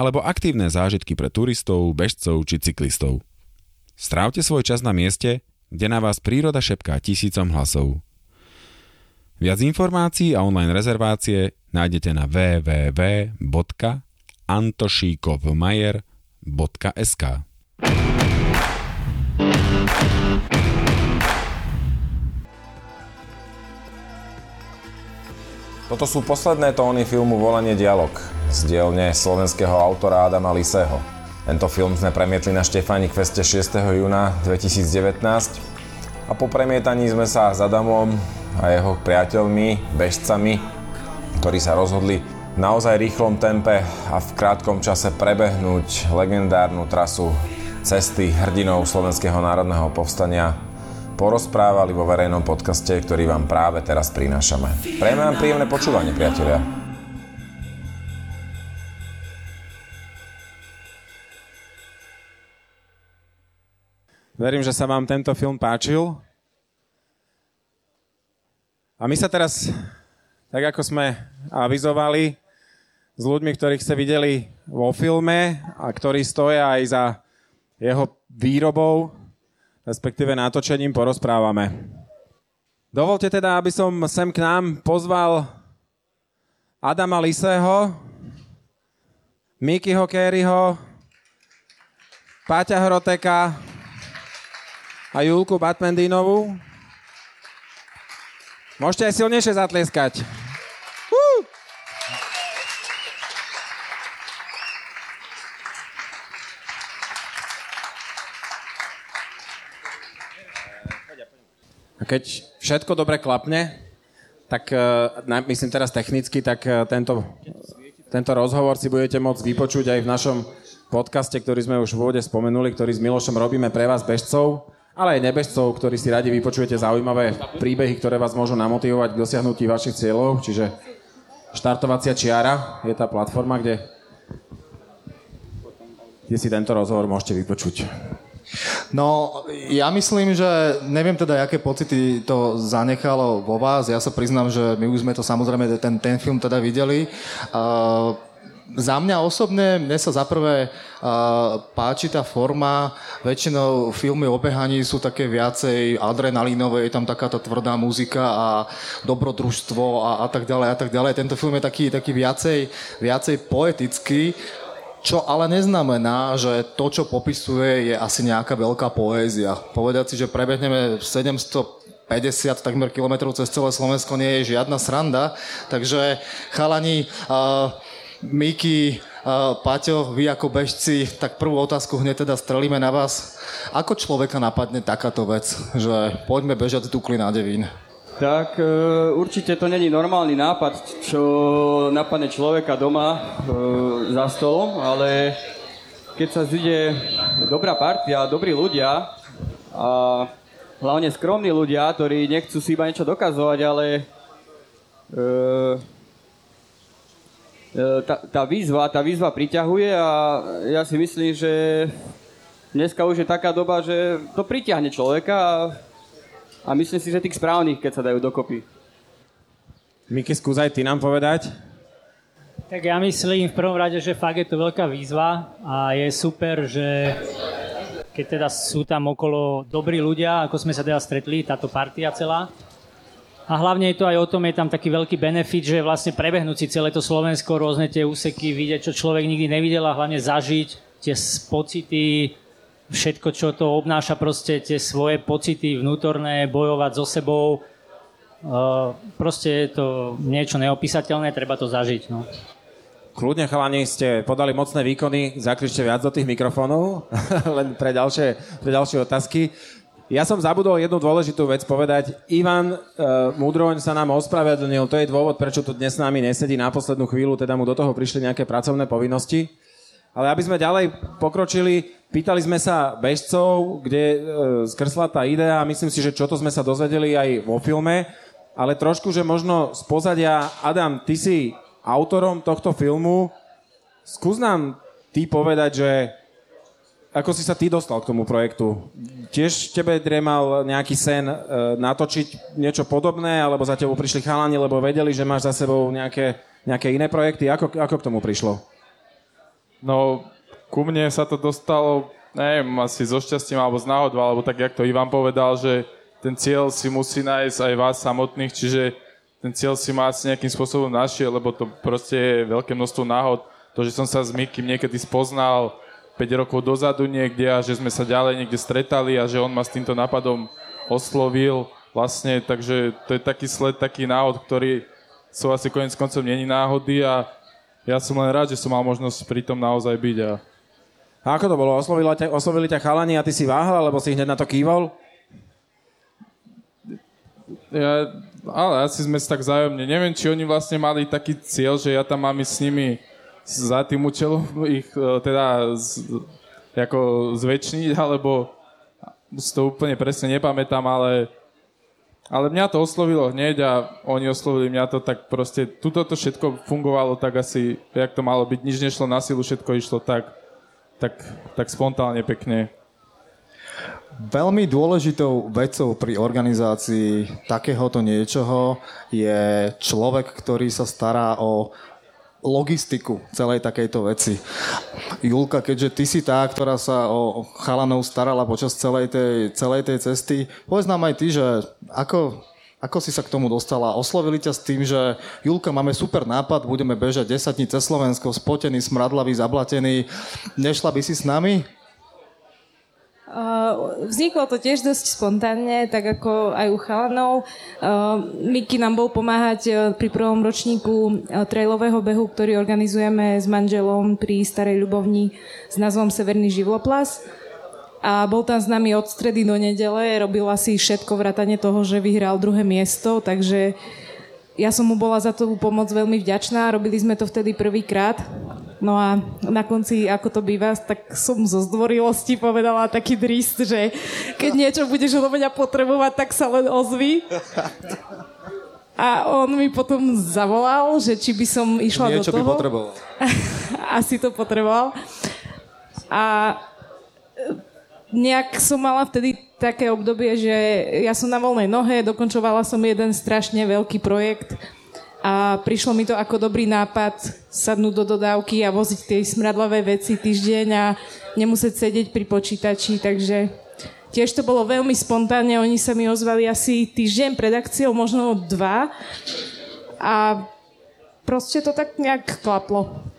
alebo aktívne zážitky pre turistov, bežcov či cyklistov – Strávte svoj čas na mieste, kde na vás príroda šepká tisícom hlasov. Viac informácií a online rezervácie nájdete na www.antošíkovmajer.sk Toto sú posledné tóny filmu Volanie dialog z dielne slovenského autora Adama Liseho. Tento film sme premietli na Štefánik Feste 6. júna 2019 a po premietaní sme sa s Adamom a jeho priateľmi, bežcami, ktorí sa rozhodli v naozaj rýchlom tempe a v krátkom čase prebehnúť legendárnu trasu cesty hrdinov Slovenského národného povstania porozprávali vo verejnom podcaste, ktorý vám práve teraz prinášame. Prejme vám príjemné počúvanie, priatelia. Verím, že sa vám tento film páčil. A my sa teraz, tak ako sme avizovali, s ľuďmi, ktorých ste videli vo filme a ktorí stoja aj za jeho výrobou, respektíve natočením, porozprávame. Dovolte teda, aby som sem k nám pozval Adama Liseho, Mikyho Kerryho, Páťa Hroteka, a Julku Batmandínovú. Môžete aj silnejšie zatlieskať. Uh! A keď všetko dobre klapne, tak eh, myslím teraz technicky, tak eh, tento, tento rozhovor si budete môcť vypočuť aj v našom podcaste, ktorý sme už v úvode spomenuli, ktorý s Milošom robíme pre vás bežcov ale aj nebežcov, ktorí si radi vypočujete zaujímavé príbehy, ktoré vás môžu namotivovať k dosiahnutí vašich cieľov. Čiže štartovacia čiara je tá platforma, kde, kde si tento rozhovor môžete vypočuť. No, ja myslím, že neviem teda, aké pocity to zanechalo vo vás. Ja sa priznám, že my už sme to samozrejme, ten, ten film teda videli. Uh, za mňa osobne, mne sa zaprvé uh, páči tá forma, väčšinou filmy o behaní sú také viacej adrenalínové, je tam takáto tvrdá muzika a dobrodružstvo a, a tak ďalej a tak ďalej. Tento film je taký, taký viacej, viacej poetický, čo ale neznamená, že to, čo popisuje, je asi nejaká veľká poézia. Povedať si, že prebehneme 700 50 takmer kilometrov cez celé Slovensko nie je žiadna sranda. Takže chalani, uh, Miki, Paťo, vy ako bežci, tak prvú otázku hneď teda strelíme na vás. Ako človeka napadne takáto vec, že poďme bežať z Dukly na Devín? Tak e, určite to není normálny nápad, čo napadne človeka doma e, za stolom, ale keď sa zide dobrá partia, dobrí ľudia a hlavne skromní ľudia, ktorí nechcú si iba niečo dokazovať, ale E, tá, tá výzva, tá výzva priťahuje a ja si myslím, že dneska už je taká doba, že to pritiahne človeka a, a myslím si, že tých správnych, keď sa dajú dokopy. Miky, skúsaj ty nám povedať. Tak ja myslím v prvom rade, že fakt je to veľká výzva a je super, že keď teda sú tam okolo dobrí ľudia, ako sme sa teda stretli, táto partia celá. A hlavne je to aj o tom, je tam taký veľký benefit, že vlastne prebehnúť si celé to Slovensko, rôzne tie úseky, vidieť, čo človek nikdy nevidel a hlavne zažiť tie pocity, všetko, čo to obnáša, proste tie svoje pocity vnútorné, bojovať so sebou. Uh, proste je to niečo neopísateľné, treba to zažiť. No. Kľudne, chalani, ste podali mocné výkony, zakričte viac do tých mikrofónov, len pre ďalšie, pre ďalšie otázky. Ja som zabudol jednu dôležitú vec povedať. Ivan uh, Mudroň sa nám ospravedlnil, to je dôvod, prečo tu dnes s nami nesedí na poslednú chvíľu, teda mu do toho prišli nejaké pracovné povinnosti. Ale aby sme ďalej pokročili, pýtali sme sa bežcov, kde uh, skrsla tá idea myslím si, že čo to sme sa dozvedeli aj vo filme, ale trošku, že možno z pozadia, Adam, ty si autorom tohto filmu. Skús nám ty povedať, že ako si sa ty dostal k tomu projektu? Tiež tebe dremal nejaký sen e, natočiť niečo podobné, alebo za tebou prišli chalani, lebo vedeli, že máš za sebou nejaké, nejaké iné projekty? Ako, ako k tomu prišlo? No, ku mne sa to dostalo, neviem, asi so šťastím alebo z náhodou, alebo tak, jak to Ivan povedal, že ten cieľ si musí nájsť aj vás samotných, čiže ten cieľ si ma asi nejakým spôsobom našiel, lebo to proste je veľké množstvo náhod. To, že som sa s Mikim niekedy spoznal 5 rokov dozadu niekde a že sme sa ďalej niekde stretali a že on ma s týmto nápadom oslovil vlastne, takže to je taký sled, taký náhod, ktorý sú asi konec koncov není náhody a ja som len rád, že som mal možnosť pri tom naozaj byť. A... a ako to bolo? Oslovili ťa, oslovili ťa chalani a ty si váhal, alebo si hneď na to kývol? Ja ale asi sme sa tak zájomne. Neviem, či oni vlastne mali taký cieľ, že ja tam mám s nimi za tým účelom ich e, teda z, ako zväčšniť, alebo si to úplne presne nepamätám, ale, ale mňa to oslovilo hneď a oni oslovili mňa to tak proste, tuto to všetko fungovalo tak asi, jak to malo byť, nič nešlo na silu, všetko išlo tak, tak, tak spontánne pekne. Veľmi dôležitou vecou pri organizácii takéhoto niečoho je človek, ktorý sa stará o logistiku celej takejto veci. Julka, keďže ty si tá, ktorá sa o chalanov starala počas celej tej, celej tej cesty, povedz nám aj ty, že ako, ako si sa k tomu dostala? Oslovili ťa s tým, že Julka, máme super nápad, budeme bežať 10 dní cez Slovensko, spotený, smradlavý, zablatený. Nešla by si s nami? Uh, vzniklo to tiež dosť spontánne, tak ako aj u chalanov. Uh, Miky nám bol pomáhať uh, pri prvom ročníku trailového behu, ktorý organizujeme s manželom pri Starej Ľubovni s názvom Severný živloplas. A bol tam s nami od stredy do nedele, robil asi všetko vrátane toho, že vyhral druhé miesto, takže ja som mu bola za tú pomoc veľmi vďačná. Robili sme to vtedy prvýkrát No a na konci, ako to býva, tak som zo zdvorilosti povedala taký drist, že keď niečo budeš odo mňa potrebovať, tak sa len ozvi. A on mi potom zavolal, že či by som išla Niečo do toho. by potreboval. Asi to potreboval. A nejak som mala vtedy také obdobie, že ja som na voľnej nohe, dokončovala som jeden strašne veľký projekt, a prišlo mi to ako dobrý nápad sadnúť do dodávky a voziť tie smradlavé veci týždeň a nemusieť sedieť pri počítači, takže tiež to bolo veľmi spontánne, oni sa mi ozvali asi týždeň pred akciou, možno dva a proste to tak nejak klaplo.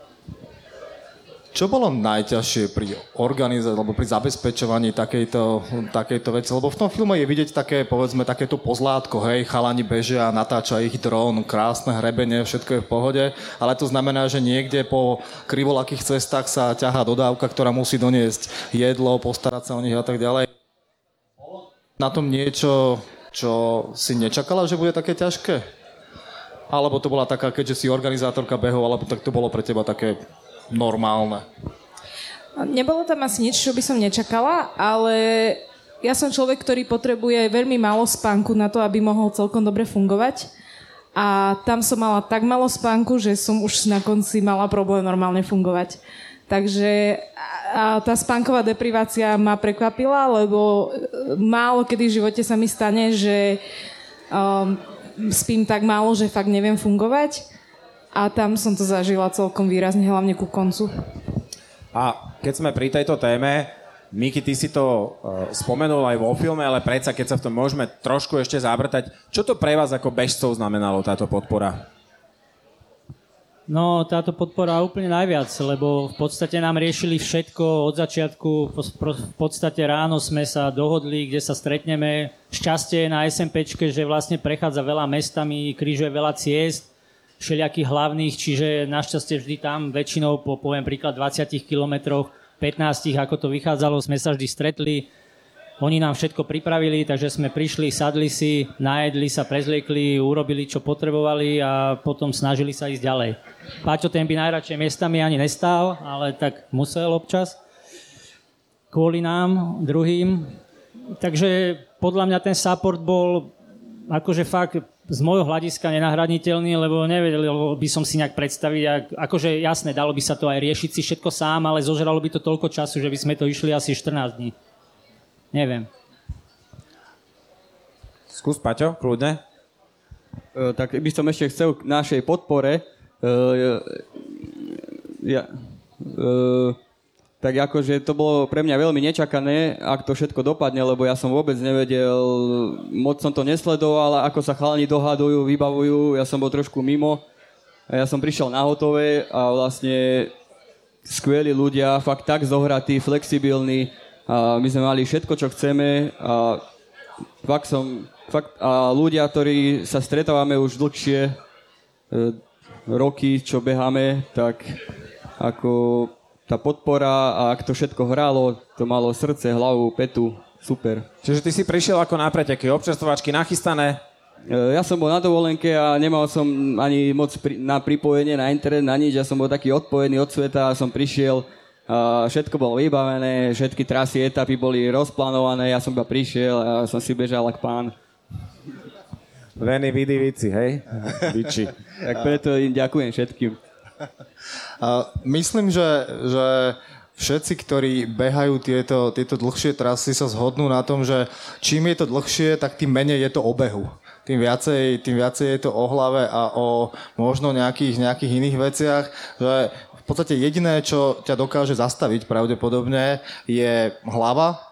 Čo bolo najťažšie pri organizácii alebo pri zabezpečovaní takejto, takejto veci? Lebo v tom filme je vidieť také, povedzme, takéto pozlátko, hej, chalani bežia, natáča ich dron, krásne hrebenie, všetko je v pohode, ale to znamená, že niekde po krivolakých cestách sa ťahá dodávka, ktorá musí doniesť jedlo, postarať sa o nich a tak ďalej. Na tom niečo, čo si nečakala, že bude také ťažké? Alebo to bola taká, keďže si organizátorka behov, alebo tak to bolo pre teba také normálne? Nebolo tam asi nič, čo by som nečakala, ale ja som človek, ktorý potrebuje veľmi málo spánku na to, aby mohol celkom dobre fungovať. A tam som mala tak málo spánku, že som už na konci mala problém normálne fungovať. Takže a tá spánková deprivácia ma prekvapila, lebo málo kedy v živote sa mi stane, že um, spím tak málo, že fakt neviem fungovať. A tam som to zažila celkom výrazne, hlavne ku koncu. A keď sme pri tejto téme, Miki, ty si to uh, spomenul aj vo filme, ale predsa, keď sa v tom môžeme trošku ešte zabrtať, čo to pre vás ako bežcov znamenalo táto podpora? No, táto podpora úplne najviac, lebo v podstate nám riešili všetko od začiatku. V podstate ráno sme sa dohodli, kde sa stretneme. Šťastie je na SMPčke, že vlastne prechádza veľa mestami, krížuje veľa ciest, všelijakých hlavných, čiže našťastie vždy tam väčšinou po, poviem príklad, 20 kilometroch, 15, ako to vychádzalo, sme sa vždy stretli oni nám všetko pripravili, takže sme prišli, sadli si, najedli sa, prezliekli, urobili, čo potrebovali a potom snažili sa ísť ďalej. Paťo ten by najradšej miestami ani nestál, ale tak musel občas. Kvôli nám, druhým. Takže podľa mňa ten support bol akože fakt z môjho hľadiska nenahraditeľný, lebo nevedel by som si nejak predstaviť, ak, akože jasné, dalo by sa to aj riešiť si všetko sám, ale zožralo by to toľko času, že by sme to išli asi 14 dní. Neviem. Skús, Paťo, kľudne. Uh, tak by som ešte chcel k našej podpore. Uh, ja, uh, tak akože to bolo pre mňa veľmi nečakané, ak to všetko dopadne, lebo ja som vôbec nevedel, moc som to nesledoval, ako sa chalani dohadujú, vybavujú, ja som bol trošku mimo. Ja som prišiel na hotové a vlastne skvelí ľudia, fakt tak zohratí, flexibilní, a my sme mali všetko, čo chceme a fakt som, fakt, a ľudia, ktorí sa stretávame už dlhšie, e, roky, čo beháme, tak ako tá podpora a ak to všetko hralo, to malo srdce, hlavu, petu, super. Čiže ty si prišiel ako na preteky, občerstvovačky nachystané? E, ja som bol na dovolenke a nemal som ani moc pri, na pripojenie na internet, na nič. Ja som bol taký odpojený od sveta a som prišiel všetko bolo vybavené, všetky trasy, etapy boli rozplánované, ja som iba prišiel a som si bežal ako pán. Veny, vidy, vici, hej? Viči. tak preto im ďakujem všetkým. Myslím, že, že všetci, ktorí behajú tieto, tieto dlhšie trasy, sa zhodnú na tom, že čím je to dlhšie, tak tým menej je to obehu. Tým viacej, tým viacej je to o hlave a o možno nejakých, nejakých iných veciach, že v podstate jediné, čo ťa dokáže zastaviť pravdepodobne, je hlava,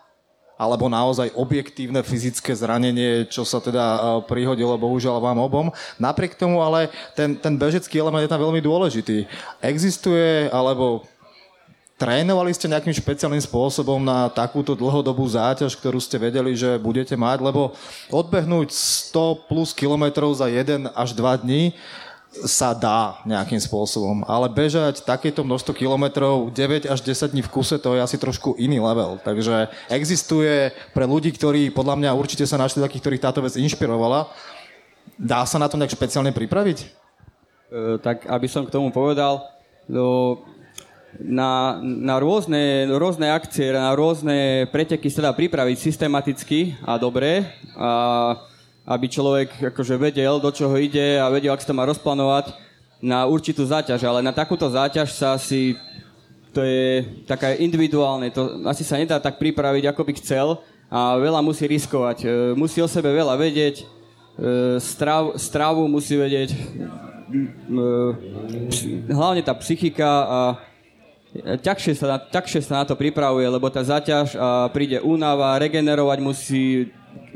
alebo naozaj objektívne fyzické zranenie, čo sa teda e, prihodilo bohužiaľ vám obom. Napriek tomu ale ten, ten bežecký element je tam veľmi dôležitý. Existuje, alebo trénovali ste nejakým špeciálnym spôsobom na takúto dlhodobú záťaž, ktorú ste vedeli, že budete mať, lebo odbehnúť 100 plus kilometrov za 1 až 2 dní sa dá nejakým spôsobom, ale bežať takéto množstvo kilometrov 9 až 10 dní v kuse, to je asi trošku iný level. Takže existuje pre ľudí, ktorí podľa mňa určite sa našli takých, ktorých táto vec inšpirovala. Dá sa na to nejak špeciálne pripraviť? E, tak aby som k tomu povedal, no, na, na rôzne, rôzne akcie, na rôzne preteky sa dá pripraviť systematicky a dobre. A aby človek akože vedel, do čoho ide a vedel, ak sa to má rozplánovať na určitú záťaž. Ale na takúto záťaž sa asi, to je taká individuálne, to asi sa nedá tak pripraviť, ako by chcel a veľa musí riskovať. E, musí o sebe veľa vedieť, e, strav, stravu musí vedieť, e, hlavne tá psychika a ťažšie sa, ťažšie sa na to pripravuje, lebo tá záťaž a príde únava, regenerovať musí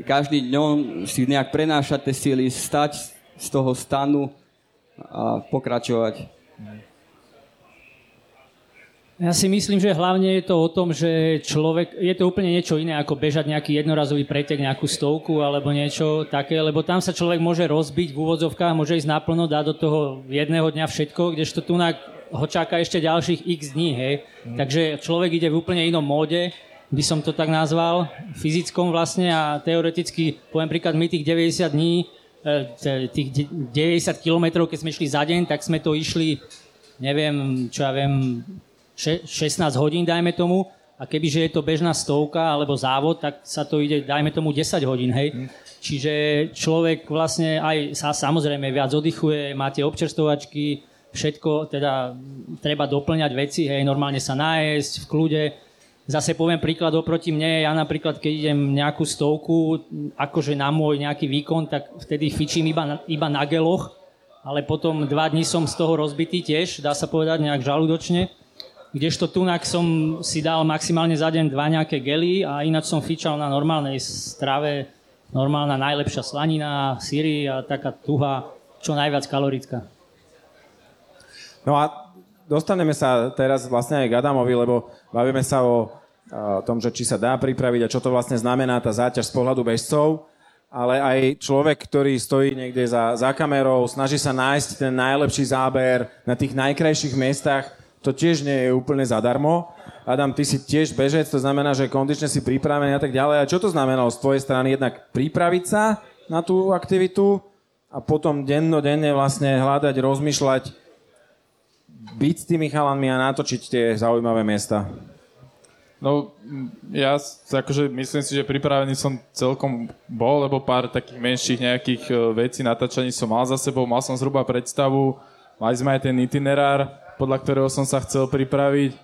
každý dňom si nejak prenášať tie síly, stať z toho stanu a pokračovať. Ja si myslím, že hlavne je to o tom, že človek, je to úplne niečo iné ako bežať nejaký jednorazový pretek, nejakú stovku alebo niečo také, lebo tam sa človek môže rozbiť v úvodzovkách, môže ísť naplno, dať do toho jedného dňa všetko, kdežto tu ho čaká ešte ďalších x dní, hej. Mm. Takže človek ide v úplne inom móde by som to tak nazval, fyzickom vlastne a teoreticky, poviem príklad, my tých 90 dní, e, tých 90 kilometrov, keď sme išli za deň, tak sme to išli, neviem, čo ja viem, 16 hodín, dajme tomu, a kebyže je to bežná stovka alebo závod, tak sa to ide, dajme tomu, 10 hodín, hej. Hmm. Čiže človek vlastne aj sa samozrejme viac oddychuje, máte občerstovačky, všetko teda treba doplňať veci, hej, normálne sa nájsť v kľude. Zase poviem príklad oproti mne, ja napríklad keď idem nejakú stovku, akože na môj nejaký výkon, tak vtedy fičím iba na, iba na geloch, ale potom dva dní som z toho rozbitý tiež, dá sa povedať nejak žalúdočne. Kdežto tunak som si dal maximálne za deň dva nejaké gely a ináč som fičal na normálnej strave, normálna najlepšia slanina, síry a taká tuha, čo najviac kalorická. No a dostaneme sa teraz vlastne aj k Adamovi, lebo bavíme sa o, o tom, že či sa dá pripraviť a čo to vlastne znamená tá záťaž z pohľadu bežcov, ale aj človek, ktorý stojí niekde za, za kamerou, snaží sa nájsť ten najlepší záber na tých najkrajších miestach, to tiež nie je úplne zadarmo. Adam, ty si tiež bežec, to znamená, že kondične si pripravený a tak ďalej. A čo to znamenalo z tvojej strany jednak pripraviť sa na tú aktivitu a potom dennodenne vlastne hľadať, rozmýšľať, byť s tými chalanmi a natočiť tie zaujímavé miesta? No, ja akože myslím si, že pripravený som celkom bol, lebo pár takých menších nejakých e, vecí natáčaní som mal za sebou, mal som zhruba predstavu, mali sme aj ten itinerár, podľa ktorého som sa chcel pripraviť.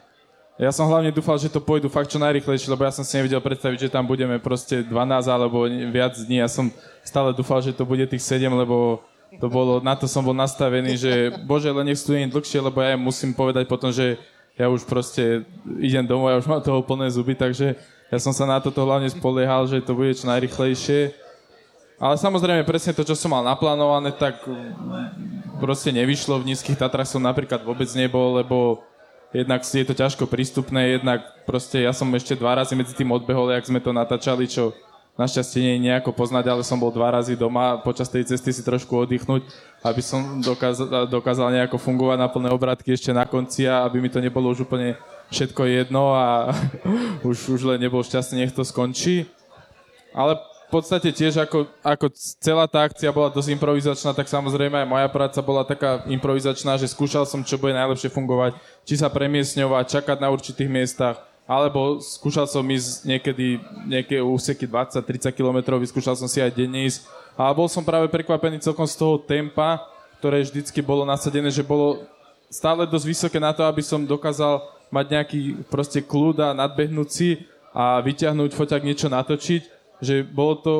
Ja som hlavne dúfal, že to pôjdu fakt čo najrychlejšie, lebo ja som si nevedel predstaviť, že tam budeme proste 12 alebo viac dní. Ja som stále dúfal, že to bude tých 7, lebo to bolo, na to som bol nastavený, že bože, len nech studeň dlhšie, lebo ja musím povedať potom, že ja už proste idem domov, ja už mám toho plné zuby, takže ja som sa na toto hlavne spoliehal, že to bude čo najrychlejšie. Ale samozrejme, presne to, čo som mal naplánované, tak proste nevyšlo. V Nízkych Tatrach som napríklad vôbec nebol, lebo jednak je to ťažko prístupné, jednak proste ja som ešte dva razy medzi tým odbehol, jak sme to natáčali, čo Našťastie nie je nejako poznať, ale som bol dva razy doma počas tej cesty si trošku oddychnúť, aby som dokázal, dokázal nejako fungovať na plné obratky ešte na konci a aby mi to nebolo už úplne všetko jedno a už, už len nebol šťastný, nech to skončí. Ale v podstate tiež ako, ako celá tá akcia bola dosť improvizačná, tak samozrejme aj moja práca bola taká improvizačná, že skúšal som, čo bude najlepšie fungovať, či sa premiesňovať, čakať na určitých miestach, alebo skúšal som ísť niekedy nejaké úseky 20-30 km, vyskúšal som si aj denne ísť. A bol som práve prekvapený celkom z toho tempa, ktoré vždycky bolo nasadené, že bolo stále dosť vysoké na to, aby som dokázal mať nejaký proste kľud a nadbehnúť si a vyťahnuť foťak niečo natočiť že bolo to,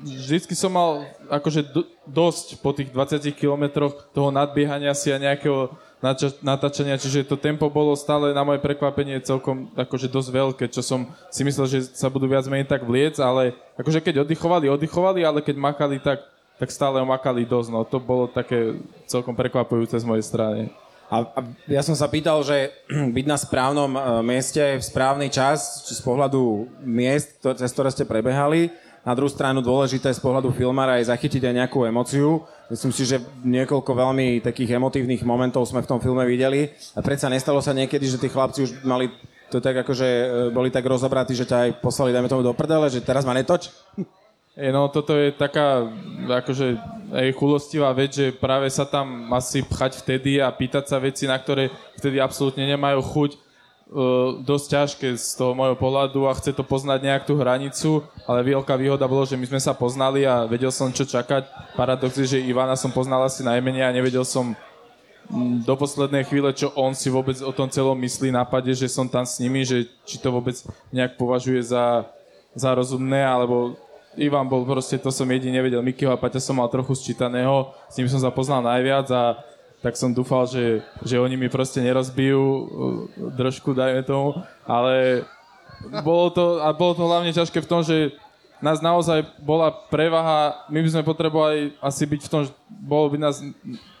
vždycky som mal akože do, dosť po tých 20 kilometroch toho nadbiehania si a nejakého natáčania, čiže to tempo bolo stále na moje prekvapenie celkom akože dosť veľké, čo som si myslel, že sa budú viac menej tak vliec, ale akože keď oddychovali, oddychovali, ale keď makali, tak, tak stále makali dosť, no to bolo také celkom prekvapujúce z mojej strany. A, a ja som sa pýtal, že byť na správnom uh, mieste v správny čas, či z pohľadu miest, to, cez ktoré ste prebehali, na druhú stranu dôležité z pohľadu filmára je zachytiť aj nejakú emociu. Myslím si, že niekoľko veľmi takých emotívnych momentov sme v tom filme videli. A predsa nestalo sa niekedy, že tí chlapci už mali to tak akože boli tak rozobratí, že ťa aj poslali, dajme tomu do prdele, že teraz ma netoč? No toto je taká akože aj chulostivá vec, že práve sa tam asi pchať vtedy a pýtať sa veci, na ktoré vtedy absolútne nemajú chuť dosť ťažké z toho môjho pohľadu a chce to poznať nejak tú hranicu, ale veľká výhoda bolo, že my sme sa poznali a vedel som, čo čakať. Paradox je, že Ivana som poznal asi najmenej a nevedel som mm, do poslednej chvíle, čo on si vôbec o tom celom myslí, napade, že som tam s nimi, že či to vôbec nejak považuje za, za rozumné, alebo Ivan bol proste, to som jediný nevedel, Mikyho a Paťa som mal trochu sčítaného, s ním som sa poznal najviac a tak som dúfal, že, že oni mi proste nerozbijú uh, držku, dajme tomu, ale bolo to, a bolo to hlavne ťažké v tom, že nás naozaj bola prevaha, my by sme potrebovali asi byť v tom, že bolo by nás,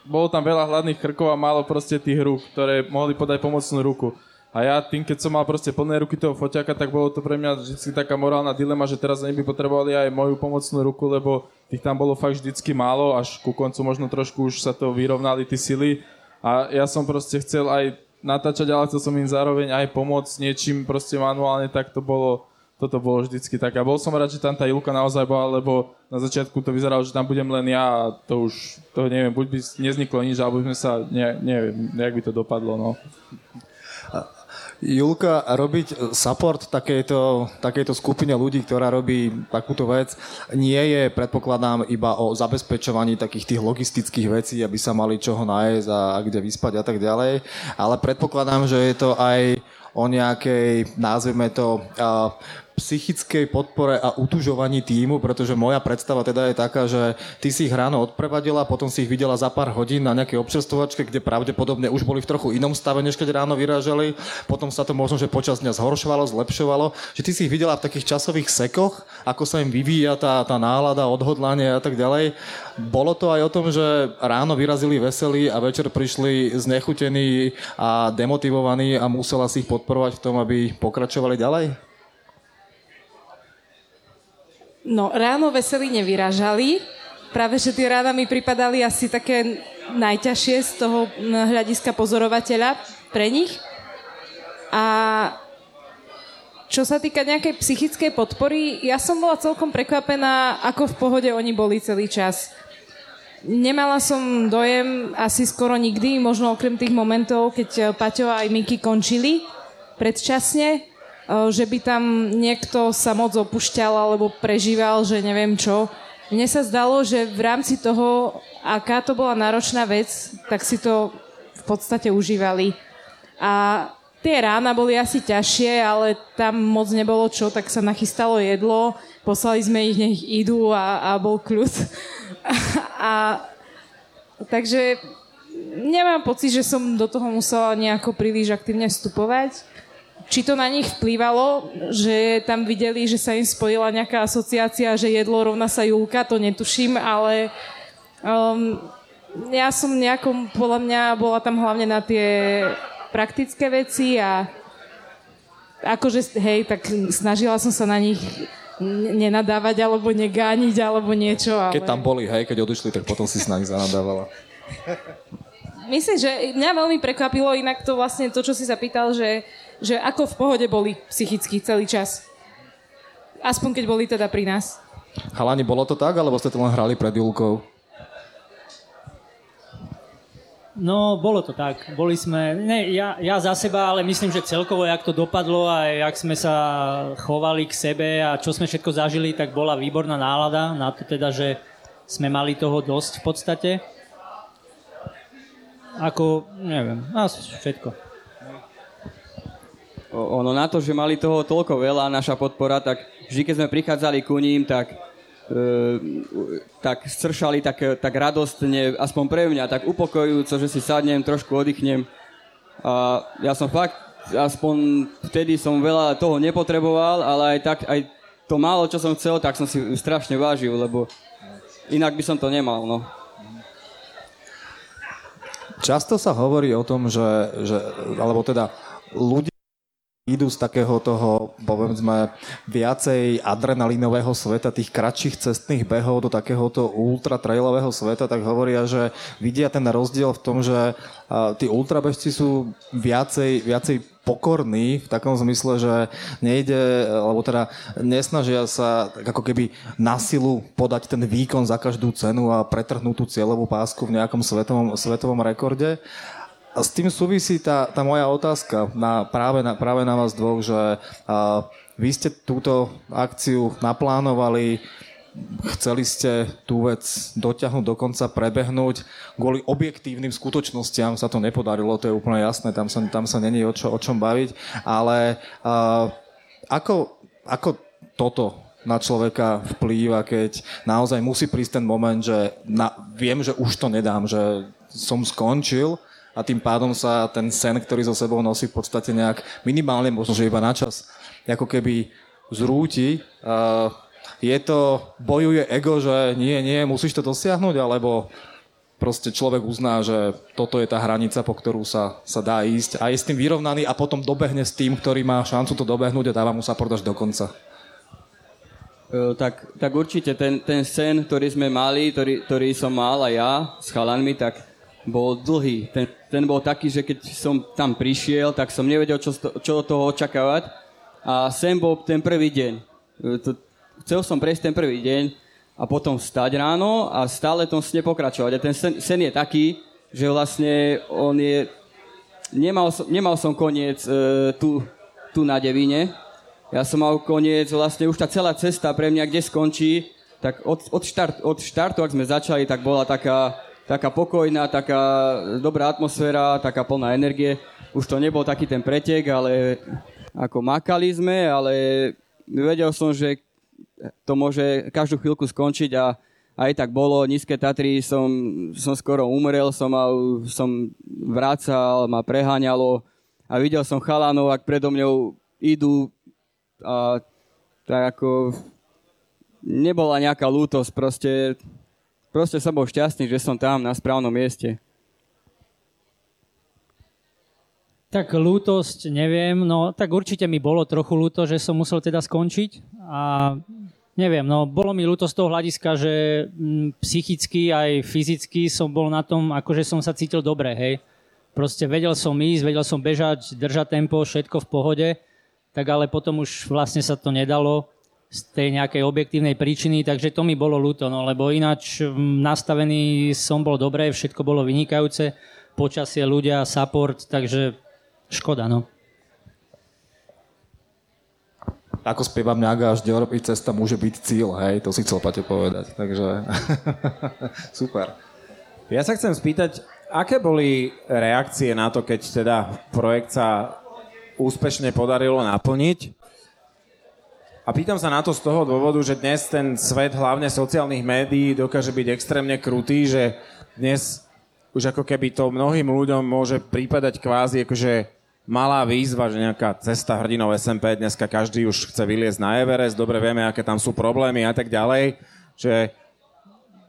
bolo tam veľa hladných krkov a málo proste tých rúk, ktoré mohli podať pomocnú ruku. A ja tým, keď som mal proste plné ruky toho foťaka, tak bolo to pre mňa vždy taká morálna dilema, že teraz oni by potrebovali aj moju pomocnú ruku, lebo tých tam bolo fakt vždycky málo, až ku koncu možno trošku už sa to vyrovnali tí sily. A ja som proste chcel aj natáčať, ale chcel som im zároveň aj pomôcť niečím proste manuálne, tak to bolo, toto bolo vždycky tak. A bol som rád, že tam tá Ilka naozaj bola, lebo na začiatku to vyzeralo, že tam budem len ja a to už, to neviem, buď by nezniklo nič, alebo by sme sa, ne, neviem, nejak by to dopadlo, no. Julka, robiť support takejto, takejto skupine ľudí, ktorá robí takúto vec, nie je, predpokladám, iba o zabezpečovaní takých tých logistických vecí, aby sa mali čoho nájsť a, a kde vyspať a tak ďalej, ale predpokladám, že je to aj o nejakej, nazveme to, uh, psychickej podpore a utužovaní týmu, pretože moja predstava teda je taká, že ty si ich ráno odprevadila, potom si ich videla za pár hodín na nejakej občerstvovačke, kde pravdepodobne už boli v trochu inom stave, než keď ráno vyrážali, potom sa to možno, že počas dňa zhoršovalo, zlepšovalo, že ty si ich videla v takých časových sekoch, ako sa im vyvíja tá, tá nálada, odhodlanie a tak ďalej. Bolo to aj o tom, že ráno vyrazili veselí a večer prišli znechutení a demotivovaní a musela si ich podporovať v tom, aby pokračovali ďalej? No, ráno veselí nevyražali. Práve, že tie rána mi pripadali asi také najťažšie z toho hľadiska pozorovateľa pre nich. A čo sa týka nejakej psychickej podpory, ja som bola celkom prekvapená, ako v pohode oni boli celý čas. Nemala som dojem asi skoro nikdy, možno okrem tých momentov, keď Paťo aj Miky končili predčasne, že by tam niekto sa moc opúšťal alebo prežíval, že neviem čo. Mne sa zdalo, že v rámci toho, aká to bola náročná vec, tak si to v podstate užívali. A tie rána boli asi ťažšie, ale tam moc nebolo čo, tak sa nachystalo jedlo, poslali sme ich, nech idú a, a bol kľud. a, takže nemám pocit, že som do toho musela nejako príliš aktívne vstupovať či to na nich vplývalo, že tam videli, že sa im spojila nejaká asociácia, že jedlo rovná sa Julka, to netuším, ale um, ja som nejakom, podľa mňa bola tam hlavne na tie praktické veci a akože, hej, tak snažila som sa na nich nenadávať alebo negániť alebo niečo. Ale... Keď tam boli, hej, keď odišli, tak potom si s nami zanadávala. Myslím, že mňa veľmi prekvapilo inak to vlastne to, čo si sa pýtal, že že ako v pohode boli psychicky celý čas. Aspoň keď boli teda pri nás. Halani, bolo to tak, alebo ste to len hrali pred Julkou? No, bolo to tak. Boli sme, ne, ja, ja za seba, ale myslím, že celkovo, jak to dopadlo a jak sme sa chovali k sebe a čo sme všetko zažili, tak bola výborná nálada na to teda, že sme mali toho dosť v podstate. Ako, neviem, asi všetko ono na to, že mali toho toľko veľa, naša podpora, tak vždy, keď sme prichádzali ku ním, tak e, tak stršali tak, tak radostne, aspoň pre mňa, tak upokojujúco, že si sadnem, trošku oddychnem. A ja som fakt, aspoň vtedy som veľa toho nepotreboval, ale aj tak, aj to málo, čo som chcel, tak som si strašne vážil, lebo inak by som to nemal, no. Často sa hovorí o tom, že, že alebo teda ľudia idú z takého toho, povedzme, viacej adrenalinového sveta, tých kratších cestných behov do takéhoto ultra trailového sveta, tak hovoria, že vidia ten rozdiel v tom, že tí ultrabežci sú viacej, viacej pokorní v takom zmysle, že nejde, alebo teda nesnažia sa ako keby na silu podať ten výkon za každú cenu a pretrhnúť tú cieľovú pásku v nejakom svetovom, svetovom rekorde, a s tým súvisí tá, tá moja otázka na, práve, na, práve na vás dvoch, že a, vy ste túto akciu naplánovali, chceli ste tú vec dotiahnuť, dokonca prebehnúť. Kvôli objektívnym skutočnostiam sa to nepodarilo, to je úplne jasné, tam sa, tam sa není o, čo, o čom baviť, ale a, ako, ako toto na človeka vplýva, keď naozaj musí prísť ten moment, že na, viem, že už to nedám, že som skončil, a tým pádom sa ten sen, ktorý so sebou nosí v podstate nejak minimálne, možno že iba na čas, ako keby zrúti. Je to, bojuje ego, že nie, nie, musíš to dosiahnuť, alebo proste človek uzná, že toto je tá hranica, po ktorú sa, sa dá ísť a je s tým vyrovnaný a potom dobehne s tým, ktorý má šancu to dobehnúť a dáva mu sa až do konca. E, tak, tak určite ten, ten sen, ktorý sme mali, ktorý, ktorý som mal aj ja s chalanmi, tak bol dlhý. Ten, ten bol taký, že keď som tam prišiel, tak som nevedel, čo, čo od toho očakávať. A sem bol ten prvý deň. E, to, chcel som prejsť ten prvý deň a potom vstať ráno a stále tom sne pokračovať. A ten sen, sen je taký, že vlastne on je nemal, som, nemal som koniec e, tu, tu na Devine. Ja som mal koniec, vlastne už tá celá cesta pre mňa, kde skončí, tak od, od, štart, od štartu, ak sme začali, tak bola taká, taká pokojná, taká dobrá atmosféra, taká plná energie. Už to nebol taký ten pretek, ale ako makali sme, ale vedel som, že to môže každú chvíľku skončiť a aj tak bolo. Nízke Tatry som, som skoro umrel, som, mal, som vracal, ma preháňalo a videl som chalanov, ak predo mňou idú a tak ako nebola nejaká lútosť, proste, proste som bol šťastný, že som tam na správnom mieste. Tak lútosť, neviem, no tak určite mi bolo trochu lúto, že som musel teda skončiť a neviem, no bolo mi ľúto z toho hľadiska, že m, psychicky aj fyzicky som bol na tom, akože som sa cítil dobre, hej. Proste vedel som ísť, vedel som bežať, držať tempo, všetko v pohode, tak ale potom už vlastne sa to nedalo z tej nejakej objektívnej príčiny, takže to mi bolo ľúto, no lebo ináč nastavený som bol dobre, všetko bolo vynikajúce, počasie, ľudia, support, takže Škoda, no. Ako spieva mňaga, až Európy cesta môže byť cíl, hej, to si chcel Paťo povedať, takže super. Ja sa chcem spýtať, aké boli reakcie na to, keď teda projekt sa úspešne podarilo naplniť? A pýtam sa na to z toho dôvodu, že dnes ten svet hlavne sociálnych médií dokáže byť extrémne krutý, že dnes už ako keby to mnohým ľuďom môže prípadať kvázi akože malá výzva, že nejaká cesta hrdinov SMP, dneska každý už chce vyliezť na Everest, dobre vieme, aké tam sú problémy a tak ďalej, že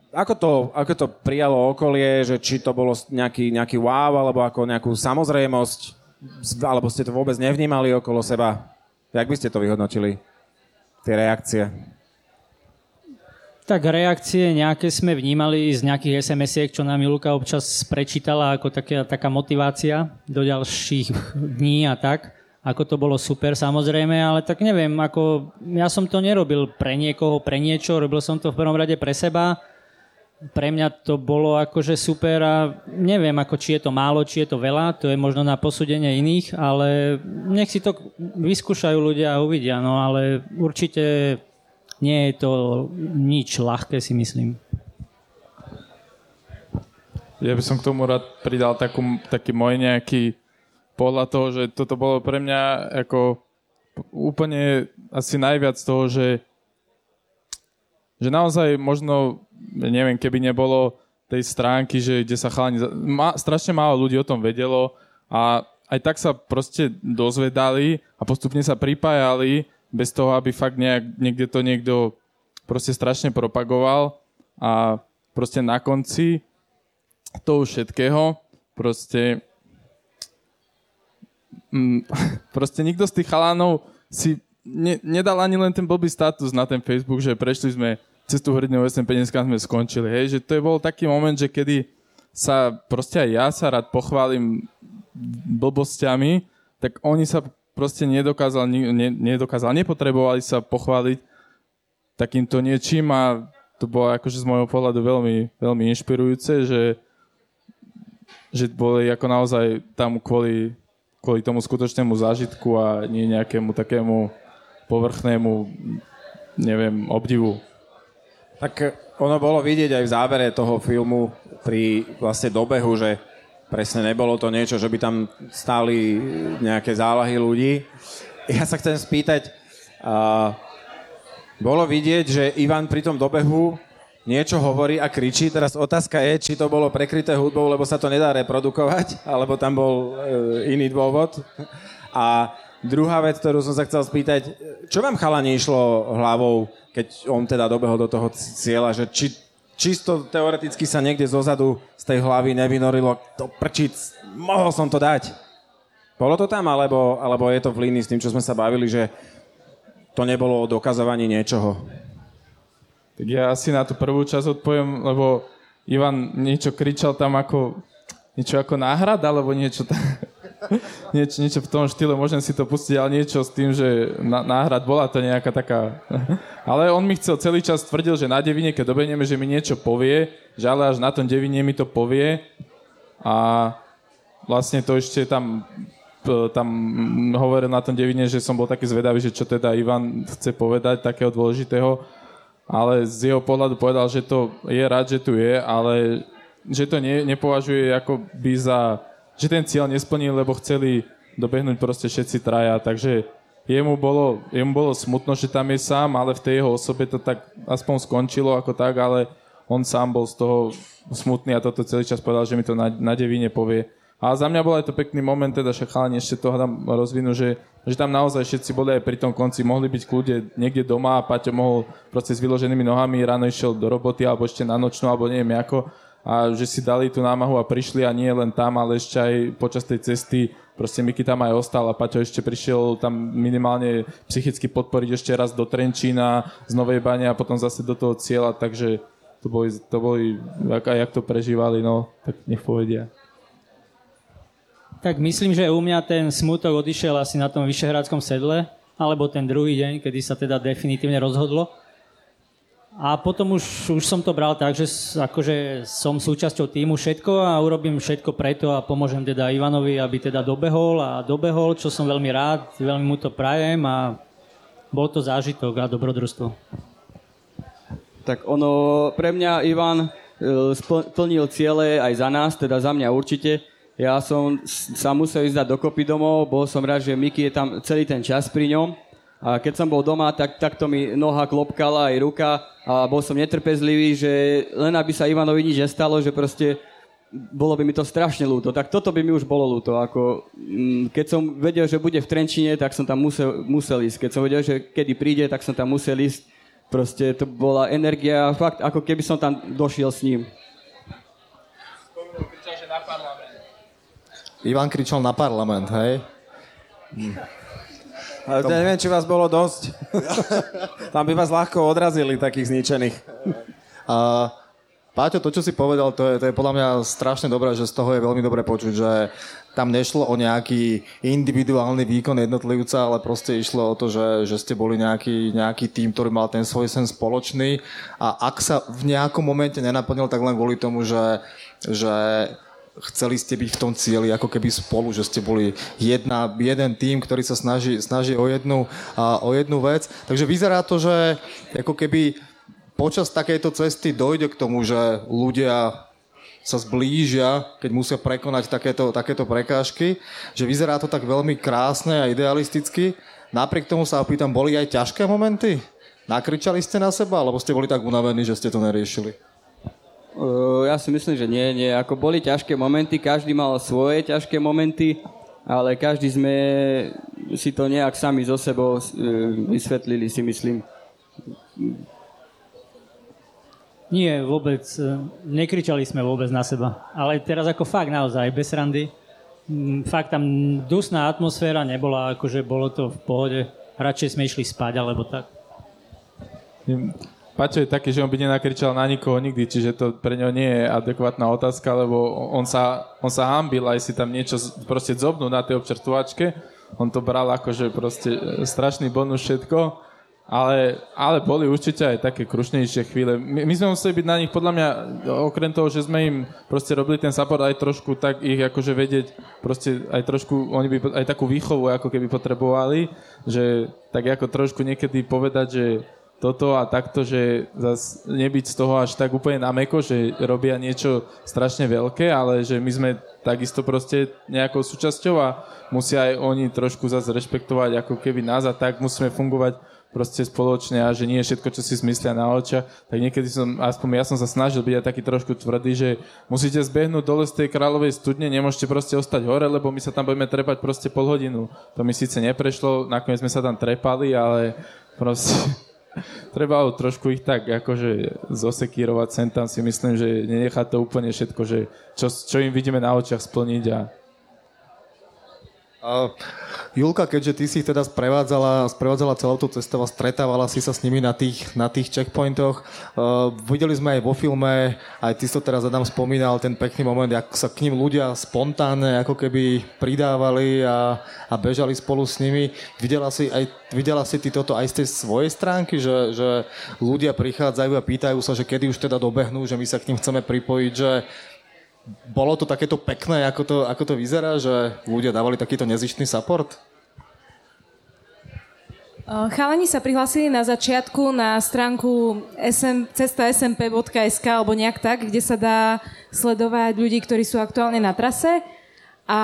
ako to, ako to prijalo okolie, že či to bolo nejaký, nejaký wow, alebo ako nejakú samozrejmosť, alebo ste to vôbec nevnímali okolo seba? Jak by ste to vyhodnotili, tie reakcie? Tak reakcie nejaké sme vnímali z nejakých SMS-iek, čo nám Julka občas prečítala ako taká, taká motivácia do ďalších dní a tak. Ako to bolo super samozrejme, ale tak neviem, ako ja som to nerobil pre niekoho, pre niečo, robil som to v prvom rade pre seba. Pre mňa to bolo akože super a neviem, ako či je to málo, či je to veľa, to je možno na posúdenie iných, ale nech si to vyskúšajú ľudia a uvidia, no ale určite nie je to nič ľahké, si myslím. Ja by som k tomu rád pridal takú, taký môj nejaký pohľad toho, že toto bolo pre mňa ako úplne asi najviac toho, že, že naozaj možno, neviem, keby nebolo tej stránky, že kde sa chalani... Ma, strašne málo ľudí o tom vedelo a aj tak sa proste dozvedali a postupne sa pripájali bez toho, aby fakt nejak, niekde to niekto proste strašne propagoval. A proste na konci toho všetkého proste mm, proste nikto z tých chalánov si ne, nedal ani len ten blbý status na ten Facebook, že prešli sme cestu hrdinov SMP, dneska sme skončili. Hej, že to je bol taký moment, že kedy sa proste aj ja sa rád pochválim blbosťami, tak oni sa proste nedokázal, ne, nedokázal, nepotrebovali sa pochváliť takýmto niečím a to bolo akože z môjho pohľadu veľmi, veľmi inšpirujúce, že, že boli ako naozaj tam kvôli, kvôli tomu skutočnému zážitku a nie nejakému takému povrchnému, neviem, obdivu. Tak ono bolo vidieť aj v závere toho filmu pri vlastne dobehu, že Presne, nebolo to niečo, že by tam stáli nejaké zálahy ľudí. Ja sa chcem spýtať, uh, bolo vidieť, že Ivan pri tom dobehu niečo hovorí a kričí. Teraz otázka je, či to bolo prekryté hudbou, lebo sa to nedá reprodukovať, alebo tam bol uh, iný dôvod. A druhá vec, ktorú som sa chcel spýtať, čo vám chalani išlo hlavou, keď on teda dobehol do toho cieľa, že či čisto teoreticky sa niekde zozadu z tej hlavy nevynorilo, to prčic, mohol som to dať. Bolo to tam, alebo, alebo je to v línii s tým, čo sme sa bavili, že to nebolo o dokazovaní niečoho? Tak ja asi na tú prvú časť odpoviem, lebo Ivan niečo kričal tam ako niečo ako náhrada, alebo niečo tam, niečo, niečo v tom štýle, môžem si to pustiť, ale niečo s tým, že náhrad bola to nejaká taká... ale on mi chcel celý čas tvrdil, že na devine, keď dobenieme, že mi niečo povie, že ale až na tom devine mi to povie. A vlastne to ešte tam tam hovoril na tom devine, že som bol taký zvedavý, že čo teda Ivan chce povedať takého dôležitého, ale z jeho pohľadu povedal, že to je rád, že tu je, ale že to ne, nepovažuje ako by za, že ten cieľ nesplnil, lebo chceli dobehnúť proste všetci traja, takže jemu bolo, jemu bolo smutno, že tam je sám, ale v tej jeho osobe to tak aspoň skončilo ako tak, ale on sám bol z toho smutný a toto celý čas povedal, že mi to na, na devine povie. A za mňa bol aj to pekný moment, teda však ešte toho tam rozvinú, že, že tam naozaj všetci boli aj pri tom konci, mohli byť kľude niekde doma a Paťo mohol proste s vyloženými nohami, ráno išiel do roboty alebo ešte na nočnú, alebo neviem ako, a že si dali tú námahu a prišli a nie len tam, ale ešte aj počas tej cesty proste Miky tam aj ostal a Paťo ešte prišiel tam minimálne psychicky podporiť ešte raz do Trenčína z Novej Bane a potom zase do toho cieľa, takže to boli, to boli jak, jak to prežívali, no, tak nech povedia. Tak myslím, že u mňa ten smutok odišiel asi na tom Vyšehradskom sedle, alebo ten druhý deň, kedy sa teda definitívne rozhodlo. A potom už, už som to bral tak, že akože som súčasťou týmu všetko a urobím všetko preto a pomôžem teda Ivanovi, aby teda dobehol a dobehol, čo som veľmi rád, veľmi mu to prajem a bol to zážitok a dobrodružstvo. Tak ono, pre mňa Ivan e, splnil ciele aj za nás, teda za mňa určite. Ja som sa musel ísť dať dokopy domov, bol som rád, že Miki je tam celý ten čas pri ňom. A keď som bol doma, tak takto mi noha klopkala aj ruka a bol som netrpezlivý, že len aby sa Ivanovi nič nestalo, že proste bolo by mi to strašne ľúto. Tak toto by mi už bolo ľúto. Ako, mm, keď som vedel, že bude v Trenčine, tak som tam musel, musel ísť. Keď som vedel, že kedy príde, tak som tam musel ísť. Proste to bola energia, fakt ako keby som tam došiel s ním. Ivan kričal na parlament, hej? Hm. Ale to neviem, či vás bolo dosť. Tam by vás ľahko odrazili, takých zničených. A, Páťo, to, čo si povedal, to je, to je podľa mňa strašne dobré, že z toho je veľmi dobre počuť, že tam nešlo o nejaký individuálny výkon jednotlivca, ale proste išlo o to, že, že ste boli nejaký, nejaký tým, ktorý mal ten svoj sen spoločný a ak sa v nejakom momente nenaplnil, tak len kvôli tomu, že, že chceli ste byť v tom cieli ako keby spolu, že ste boli jedna, jeden tým, ktorý sa snaží, snaží o, jednu, a, o jednu vec. Takže vyzerá to, že ako keby počas takejto cesty dojde k tomu, že ľudia sa zblížia, keď musia prekonať takéto, takéto prekážky, že vyzerá to tak veľmi krásne a idealisticky. Napriek tomu sa opýtam, boli aj ťažké momenty? Nakričali ste na seba, alebo ste boli tak unavení, že ste to neriešili? Uh, ja si myslím, že nie, nie. Ako boli ťažké momenty, každý mal svoje ťažké momenty, ale každý sme si to nejak sami zo sebou uh, vysvetlili, si myslím. Nie, vôbec. E, nekričali sme vôbec na seba. Ale teraz ako fakt naozaj, bez randy. Mm, fakt tam dusná atmosféra nebola, akože bolo to v pohode. Radšej sme išli spať, alebo tak. Paťo je taký, že on by nenakričal na nikoho nikdy, čiže to pre ňo nie je adekvátna otázka, lebo on sa, on sa hambil aj si tam niečo proste zobnúť na tej občerstvovačke. On to bral ako, že proste e, strašný bonus všetko, ale, ale boli určite aj také krušnejšie chvíle. My, my sme museli byť na nich, podľa mňa, okrem toho, že sme im proste robili ten support aj trošku tak ich akože vedieť, proste aj trošku, oni by aj takú výchovu ako keby potrebovali, že tak ako trošku niekedy povedať, že toto a takto, že zas nebyť z toho až tak úplne na meko, že robia niečo strašne veľké, ale že my sme takisto proste nejakou súčasťou a musia aj oni trošku zase rešpektovať ako keby nás a tak musíme fungovať proste spoločne a že nie je všetko, čo si zmyslia na oča, tak niekedy som, aspoň ja som sa snažil byť aj taký trošku tvrdý, že musíte zbehnúť dole z tej kráľovej studne, nemôžete proste ostať hore, lebo my sa tam budeme trepať proste pol hodinu. To mi síce neprešlo, nakoniec sme sa tam trepali, ale proste treba trošku ich tak akože zosekírovať sem tam si myslím, že nenechá to úplne všetko, že čo, čo im vidíme na očiach splniť a Uh, Julka, keďže ty si ich teda sprevádzala, sprevádzala celou tú cestou a stretávala si sa s nimi na tých, na tých checkpointoch, uh, videli sme aj vo filme, aj ty si to teraz Adam spomínal, ten pekný moment, ako sa k ním ľudia spontánne ako keby pridávali a, a bežali spolu s nimi. Videla si, aj, videla si ty toto aj z tej svojej stránky, že, že ľudia prichádzajú a pýtajú sa, že kedy už teda dobehnú, že my sa k ním chceme pripojiť, že bolo to takéto pekné, ako to, ako to vyzerá, že ľudia dávali takýto nezištný support? Chalani sa prihlásili na začiatku na stránku sm, cesta.smp.sk alebo nejak tak, kde sa dá sledovať ľudí, ktorí sú aktuálne na trase. A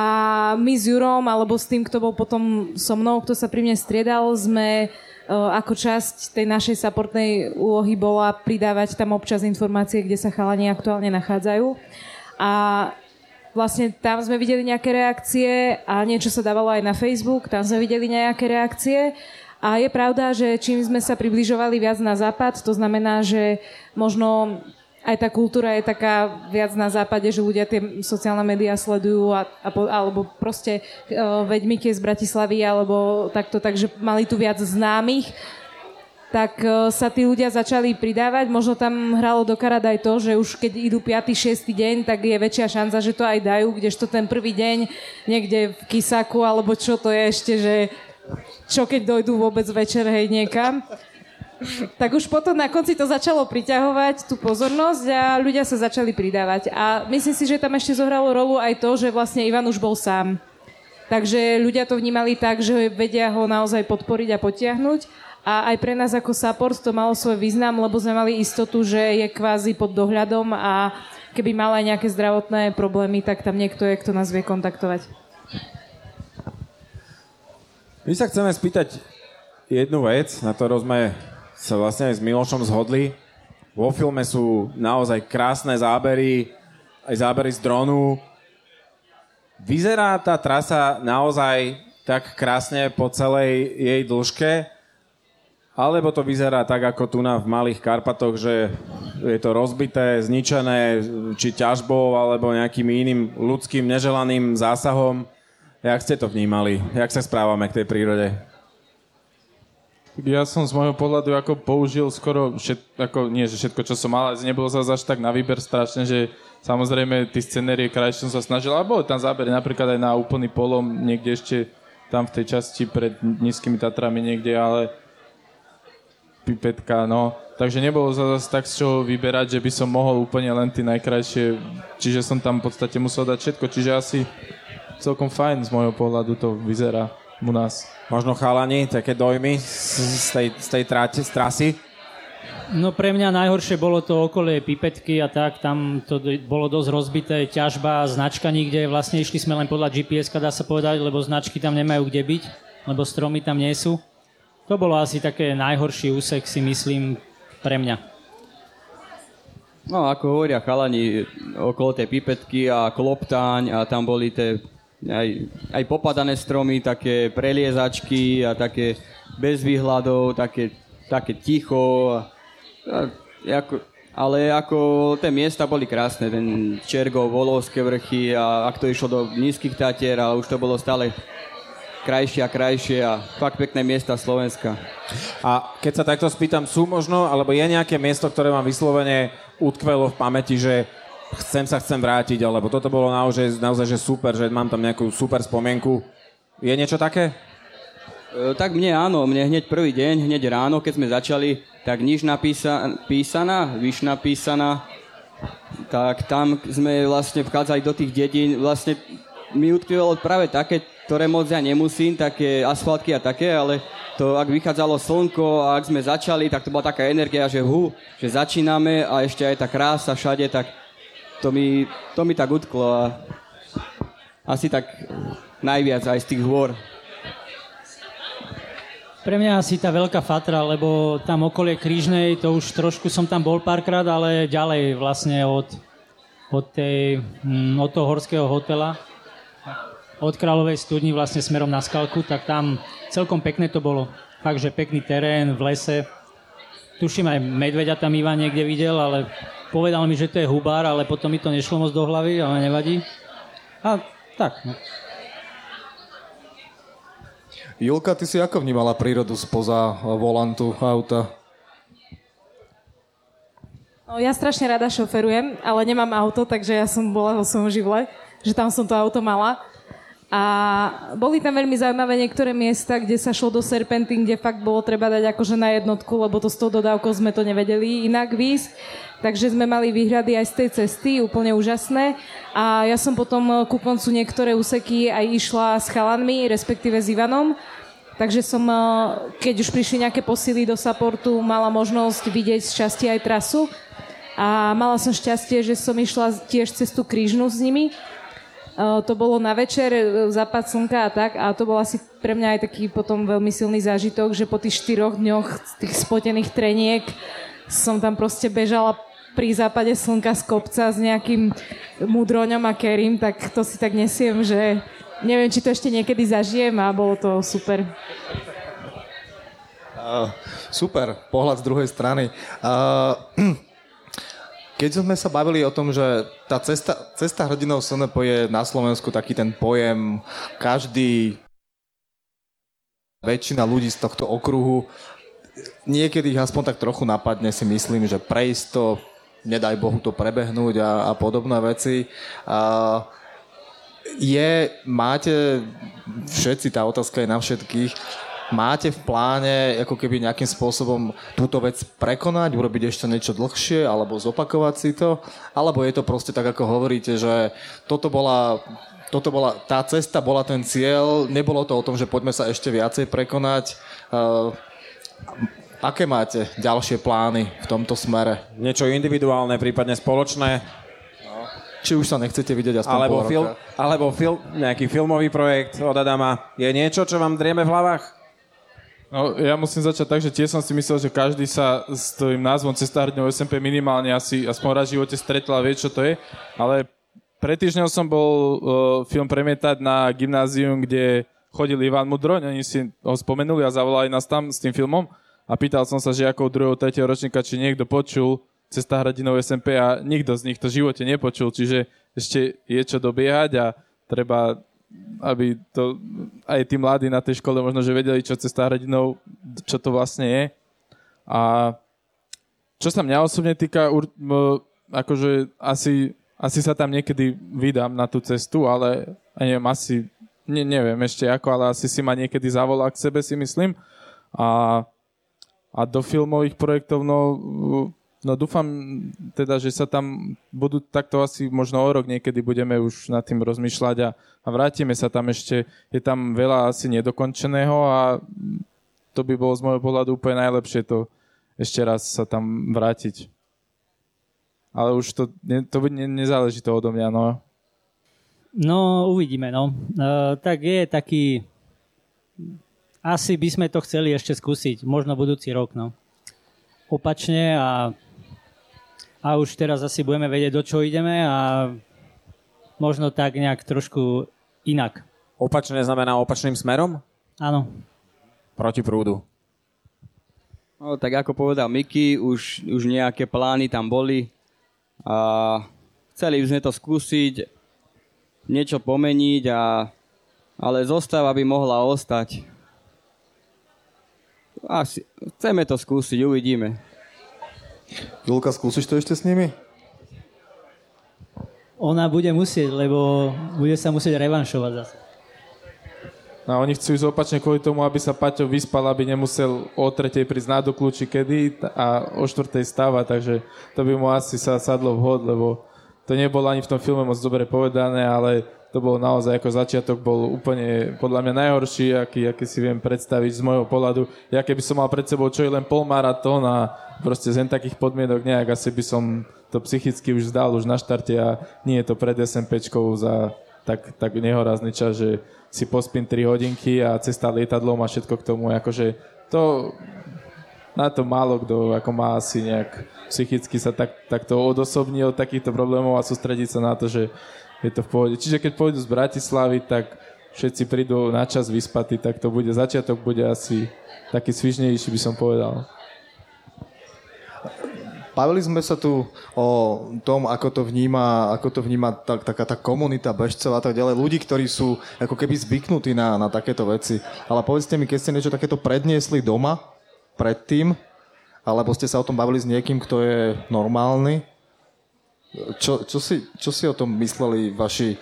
my s Jurom, alebo s tým, kto bol potom so mnou, kto sa pri mne striedal, sme ako časť tej našej supportnej úlohy bola pridávať tam občas informácie, kde sa chalani aktuálne nachádzajú. A vlastne tam sme videli nejaké reakcie a niečo sa dávalo aj na Facebook, tam sme videli nejaké reakcie. A je pravda, že čím sme sa približovali viac na západ, to znamená, že možno aj tá kultúra je taká viac na západe, že ľudia tie sociálne médiá sledujú a, a, alebo proste uh, veď z Bratislavy alebo takto, takže mali tu viac známych, tak uh, sa tí ľudia začali pridávať. Možno tam hralo do karát aj to, že už keď idú 5. 6. deň, tak je väčšia šanca, že to aj dajú, kdežto ten prvý deň niekde v Kisaku alebo čo to je ešte, že čo keď dojdú vôbec večer, hej, niekam. Tak už potom na konci to začalo priťahovať tú pozornosť a ľudia sa začali pridávať. A myslím si, že tam ešte zohralo rolu aj to, že vlastne Ivan už bol sám. Takže ľudia to vnímali tak, že vedia ho naozaj podporiť a potiahnuť. A aj pre nás ako support to malo svoj význam, lebo sme mali istotu, že je kvázi pod dohľadom a keby mal aj nejaké zdravotné problémy, tak tam niekto je, kto nás vie kontaktovať. My sa chceme spýtať jednu vec, na ktorú sme sa vlastne aj s Milošom zhodli. Vo filme sú naozaj krásne zábery, aj zábery z dronu. Vyzerá tá trasa naozaj tak krásne po celej jej dĺžke, alebo to vyzerá tak, ako tu na v Malých Karpatoch, že je to rozbité, zničené, či ťažbou, alebo nejakým iným ľudským neželaným zásahom. Jak ste to vnímali? Jak sa správame k tej prírode? Ja som z môjho pohľadu ako použil skoro všet, ako, nie že všetko, čo som mal, ale nebolo sa až tak na výber strašne, že samozrejme tí scenérie krajšie som sa snažil, alebo tam zábery napríklad aj na úplný polom, niekde ešte tam v tej časti pred nízkymi Tatrami niekde, ale pipetka, no. Takže nebolo zase tak z čoho vyberať, že by som mohol úplne len tie najkrajšie, čiže som tam v podstate musel dať všetko, čiže asi celkom fajn z môjho pohľadu to vyzerá u nás. Možno chalani, také dojmy z tej, z tej tráte, z trasy? No pre mňa najhoršie bolo to okolie pipetky a tak, tam to bolo dosť rozbité, ťažba, značka nikde, vlastne išli sme len podľa GPS, dá sa povedať, lebo značky tam nemajú kde byť, lebo stromy tam nie sú. To bolo asi také najhorší úsek, si myslím, pre mňa. No, ako hovoria chalani, okolo tej pipetky a kloptáň a tam boli tie aj, aj popadané stromy, také preliezačky a také bez výhľadov, také, také ticho. A, a, ako, ale ako tie miesta boli krásne, ten Čergov, Volovské vrchy a ak to išlo do nízkych Tatier, ale už to bolo stále krajšie a krajšie a fakt pekné miesta Slovenska. A keď sa takto spýtam, sú možno, alebo je nejaké miesto, ktoré vám vyslovene utkvelo v pamäti, že chcem sa chcem vrátiť, alebo toto bolo naozaj, naozaj že super, že mám tam nejakú super spomienku. Je niečo také? E, tak mne áno, mne hneď prvý deň, hneď ráno, keď sme začali, tak nič napísa, písaná, vyš napísaná, tak tam sme vlastne vchádzali do tých dedín, vlastne mi utkvívalo práve také, ktoré moc ja nemusím, také asfaltky a také, ale to, ak vychádzalo slnko a ak sme začali, tak to bola taká energia, že hu, že začíname a ešte aj tá krása všade, tak to mi, to mi tak utklo a asi tak najviac aj z tých hôr. Pre mňa asi tá veľká fatra, lebo tam okolie Krížnej, to už trošku som tam bol párkrát, ale ďalej vlastne od, od, tej, mm, od toho horského hotela, od Kráľovej studni vlastne smerom na Skalku, tak tam celkom pekné to bolo. Fakt, že pekný terén v lese. Tuším aj medveďa tam Ivan niekde videl, ale Povedal mi, že to je hubár, ale potom mi to nešlo moc do hlavy, ale nevadí. A tak, no. Julka, ty si ako vnímala prírodu spoza volantu auta? No, ja strašne rada šoferujem, ale nemám auto, takže ja som bola vo svojom živle, že tam som to auto mala. A boli tam veľmi zaujímavé niektoré miesta, kde sa šlo do serpentín, kde fakt bolo treba dať akože na jednotku, lebo to s tou dodávkou sme to nevedeli inak výsť. takže sme mali výhrady aj z tej cesty, úplne úžasné. A ja som potom e, ku koncu niektoré úseky aj išla s chalanmi, respektíve s Ivanom. Takže som, e, keď už prišli nejaké posily do supportu, mala možnosť vidieť z časti aj trasu. A mala som šťastie, že som išla tiež cez tú krížnu s nimi. To bolo na večer, západ slnka a tak. A to bol asi pre mňa aj taký potom veľmi silný zážitok, že po tých štyroch dňoch tých spotených treniek som tam proste bežala pri západe slnka z kopca s nejakým mudroňom a kerim, tak to si tak nesiem, že neviem, či to ešte niekedy zažijem a bolo to super. Uh, super, pohľad z druhej strany. Uh, keď sme sa bavili o tom, že tá cesta, cesta hrdinov SNP je na Slovensku taký ten pojem, každý väčšina ľudí z tohto okruhu niekedy ich aspoň tak trochu napadne, si myslím, že prejsť to nedaj Bohu to prebehnúť a, a podobné veci. A je, máte všetci, tá otázka je na všetkých, máte v pláne ako keby nejakým spôsobom túto vec prekonať, urobiť ešte niečo dlhšie alebo zopakovať si to, alebo je to proste tak, ako hovoríte, že toto bola toto bola, tá cesta bola ten cieľ, nebolo to o tom, že poďme sa ešte viacej prekonať. Uh, Aké máte ďalšie plány v tomto smere? Niečo individuálne, prípadne spoločné? Či už sa nechcete vidieť aspoň alebo, pol film, alebo film, nejaký filmový projekt od Adama. Je niečo, čo vám drieme v hlavách? No, ja musím začať tak, že tiež som si myslel, že každý sa s tým názvom Cesta hrdňov SMP minimálne asi aspoň raz v živote stretol a vie, čo to je. Ale pred týždňom som bol uh, film premietať na gymnázium, kde chodil Ivan Mudroň, oni si ho spomenuli a zavolali nás tam s tým filmom a pýtal som sa žiakov 2. 3. ročníka, či niekto počul Cesta hradinov SMP a nikto z nich to v živote nepočul, čiže ešte je čo dobiehať a treba, aby to aj tí mladí na tej škole možno, že vedeli, čo Cesta hradinov, čo to vlastne je. A čo sa mňa osobne týka, akože asi, asi sa tam niekedy vydám na tú cestu, ale neviem, asi, ne, neviem ešte ako, ale asi si ma niekedy zavolá k sebe, si myslím. A a do filmových projektov, no, no dúfam teda, že sa tam budú takto asi možno o rok niekedy budeme už nad tým rozmýšľať a, a vrátime sa tam ešte. Je tam veľa asi nedokončeného a to by bolo z môjho pohľadu úplne najlepšie to ešte raz sa tam vrátiť. Ale už to, to ne, nezáleží to odo mňa, no. No, uvidíme, no. Uh, tak je taký asi by sme to chceli ešte skúsiť, možno budúci rok, no. Opačne a, a už teraz asi budeme vedieť, do čo ideme a možno tak nejak trošku inak. Opačne znamená opačným smerom? Áno. Proti prúdu. No, tak ako povedal Miky, už, už nejaké plány tam boli a chceli by sme to skúsiť, niečo pomeniť, a, ale zostáva by mohla ostať. Asi, chceme to skúsiť, uvidíme. Julka, skúsiš to ešte s nimi? Ona bude musieť, lebo bude sa musieť revanšovať zase. No, oni chcú ísť opačne kvôli tomu, aby sa Paťo vyspal, aby nemusel o tretej prísť na kľúči kedy a o štvrtej stáva, takže to by mu asi sa sadlo vhod, lebo to nebolo ani v tom filme moc dobre povedané, ale to bol naozaj ako začiatok, bol úplne podľa mňa najhorší, aký, aký si viem predstaviť z môjho pohľadu. Ja keby som mal pred sebou čo je len polmaratón a proste z takých podmienok nejak, asi by som to psychicky už zdal už na štarte a nie je to pred SMPčkou za tak, tak nehorazný čas, že si pospím 3 hodinky a cesta lietadlom a všetko k tomu, akože to na to málo kto ako má asi nejak psychicky sa tak, takto odosobní od takýchto problémov a sústrediť sa na to, že je to v pohode. Čiže keď pôjdu z Bratislavy, tak všetci prídu na čas vyspatí, tak to bude, začiatok bude asi taký svižnejší, by som povedal. Bavili sme sa tu o tom, ako to vníma, ako to vníma tak, taká tá komunita bežcov a tak ďalej. Ľudí, ktorí sú ako keby zvyknutí na, na takéto veci. Ale povedzte mi, keď ste niečo takéto predniesli doma, predtým, alebo ste sa o tom bavili s niekým, kto je normálny, čo, čo, si, čo si o tom mysleli vaši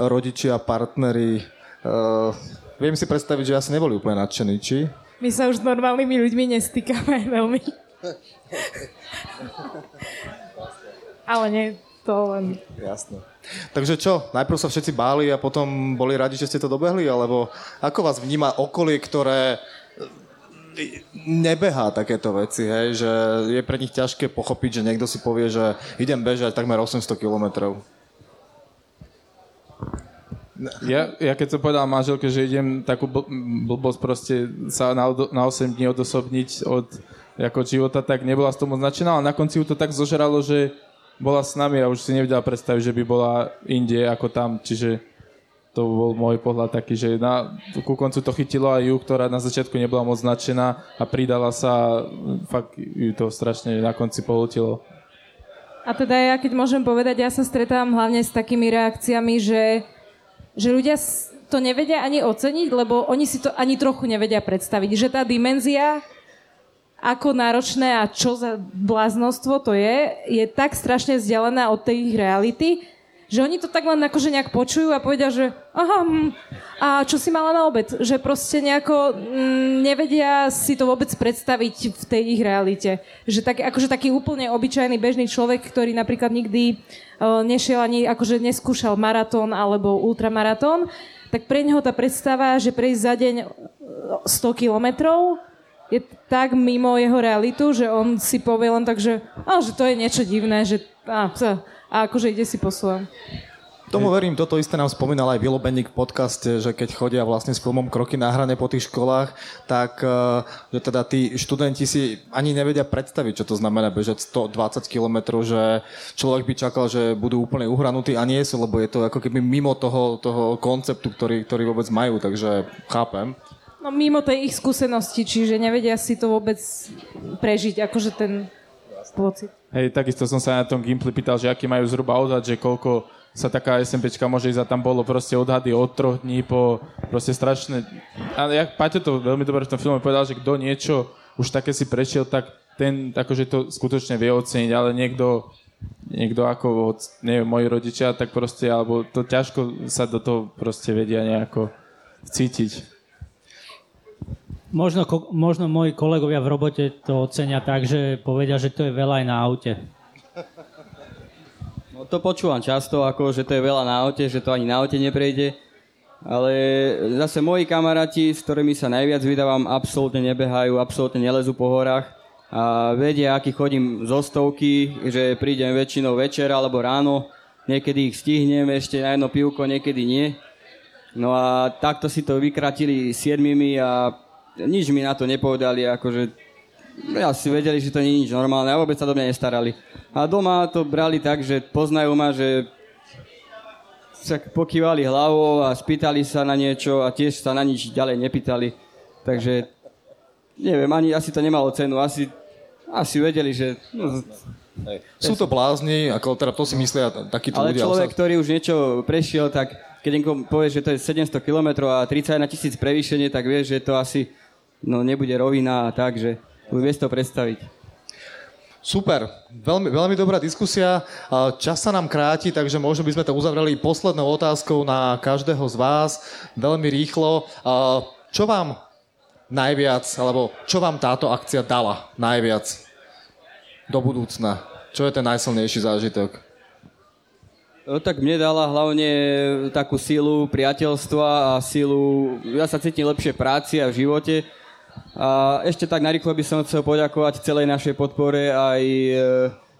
rodičia, partneri? Uh, viem si predstaviť, že asi neboli úplne nadšení, či? My sa už s normálnymi ľuďmi nestýkame veľmi. Ale nie, to len... Jasné. Takže čo, najprv sa všetci báli a potom boli radi, že ste to dobehli, alebo ako vás vníma okolie, ktoré nebehá takéto veci, hej, že je pre nich ťažké pochopiť, že niekto si povie, že idem bežať takmer 800 kilometrov. Ja, ja keď som povedal manželke, že idem takú bl- blbosť proste sa na, na 8 dní odosobniť od ako života, tak nebola z toho značená, ale na konci ju to tak zožralo, že bola s nami a už si nevedela predstaviť, že by bola inde ako tam, čiže to bol môj pohľad taký, že na, ku koncu to chytilo aj ju, ktorá na začiatku nebola moc značená a pridala sa, fakt ju to strašne na konci pohltilo. A teda ja, keď môžem povedať, ja sa stretávam hlavne s takými reakciami, že že ľudia to nevedia ani oceniť, lebo oni si to ani trochu nevedia predstaviť. Že tá dimenzia, ako náročné a čo za bláznostvo to je, je tak strašne vzdialená od tej reality, že oni to tak len akože nejak počujú a povedia, že aha, hm, a čo si mala na obed? Že proste nejako mm, nevedia si to vôbec predstaviť v tej ich realite. Že tak, akože taký úplne obyčajný bežný človek, ktorý napríklad nikdy uh, nešiel ani, akože neskúšal maratón alebo ultramaratón, tak pre neho tá predstava, že prejsť za deň 100 kilometrov je tak mimo jeho realitu, že on si povie len tak, že, a, že to je niečo divné, že a, a akože ide si po svojom. Tomu verím, toto isté nám spomínal aj Vilo Benik v podcaste, že keď chodia vlastne s filmom Kroky na hrane po tých školách, tak eh, že teda tí študenti si ani nevedia predstaviť, čo to znamená bežať 120 km, že človek by čakal, že budú úplne uhranutí a nie sú, lebo je to ako keby mimo toho, toho konceptu, ktorý, ktorý vôbec majú, takže chápem. No mimo tej ich skúsenosti, čiže nevedia si to vôbec prežiť, akože ten pocit. Hej, takisto som sa na tom Gimply pýtal, že aký majú zhruba odhad, že koľko sa taká SMPčka môže ísť a tam bolo proste odhady od troch dní po proste strašné... A ja, Paťo to veľmi dobre v tom filme povedal, že kto niečo už také si prešiel, tak ten akože to skutočne vie oceniť, ale niekto, niekto ako, neviem, moji rodičia, tak proste, alebo to ťažko sa do toho proste vedia nejako cítiť. Možno, možno moji kolegovia v robote to ocenia tak, že povedia, že to je veľa aj na aute. No to počúvam často, ako, že to je veľa na aute, že to ani na aute neprejde. Ale zase moji kamaráti, s ktorými sa najviac vydávam, absolútne nebehajú, absolútne nelezú po horách. A vedia, aký chodím zo stovky, že prídem väčšinou večer alebo ráno. Niekedy ich stihnem ešte na jedno pivko, niekedy nie. No a takto si to vykratili siedmimi a nič mi na to nepovedali, akože ja si vedeli, že to nie je nič normálne a vôbec sa do mňa nestarali. A doma to brali tak, že poznajú ma, že sa pokývali hlavou a spýtali sa na niečo a tiež sa na nič ďalej nepýtali. Takže neviem, ani asi to nemalo cenu. Asi, asi vedeli, že... No, Hej. Sú to blázni, ako teda to si myslia takíto ale ľudia. Ale človek, sa... ktorý už niečo prešiel, tak keď niekomu povie, že to je 700 km a 31 tisíc prevýšenie, tak vie, že to asi no nebude rovina a tak, že vie to predstaviť. Super, veľmi, veľmi dobrá diskusia. Čas sa nám kráti, takže možno by sme to uzavreli poslednou otázkou na každého z vás, veľmi rýchlo. Čo vám najviac, alebo čo vám táto akcia dala najviac do budúcna? Čo je ten najsilnejší zážitok? No, tak mne dala hlavne takú sílu priateľstva a sílu, ja sa cítim lepšie práci a v živote, a ešte tak narýchlo by som chcel poďakovať celej našej podpore aj e,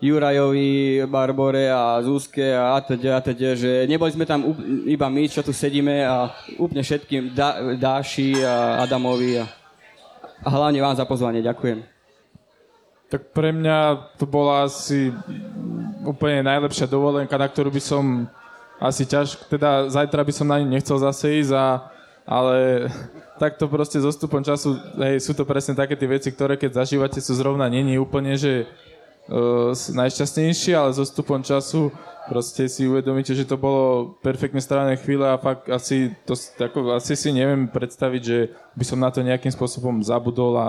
Jurajovi, Barbore a Zúske a atď, atď, že neboli sme tam iba my, čo tu sedíme a úplne všetkým da, Dáši a Adamovi a, a hlavne vám za pozvanie. Ďakujem. Tak pre mňa to bola asi úplne najlepšia dovolenka, na ktorú by som asi ťažko, teda zajtra by som na ňu nechcel zase ísť, a, ale tak to proste so stupom času, hej, sú to presne také tie veci, ktoré keď zažívate sú zrovna není úplne, že uh, najšťastnejšie, ale so stupom času proste si uvedomíte, že to bolo perfektne strávené chvíle a fakt asi, to, ako, asi si neviem predstaviť, že by som na to nejakým spôsobom zabudol a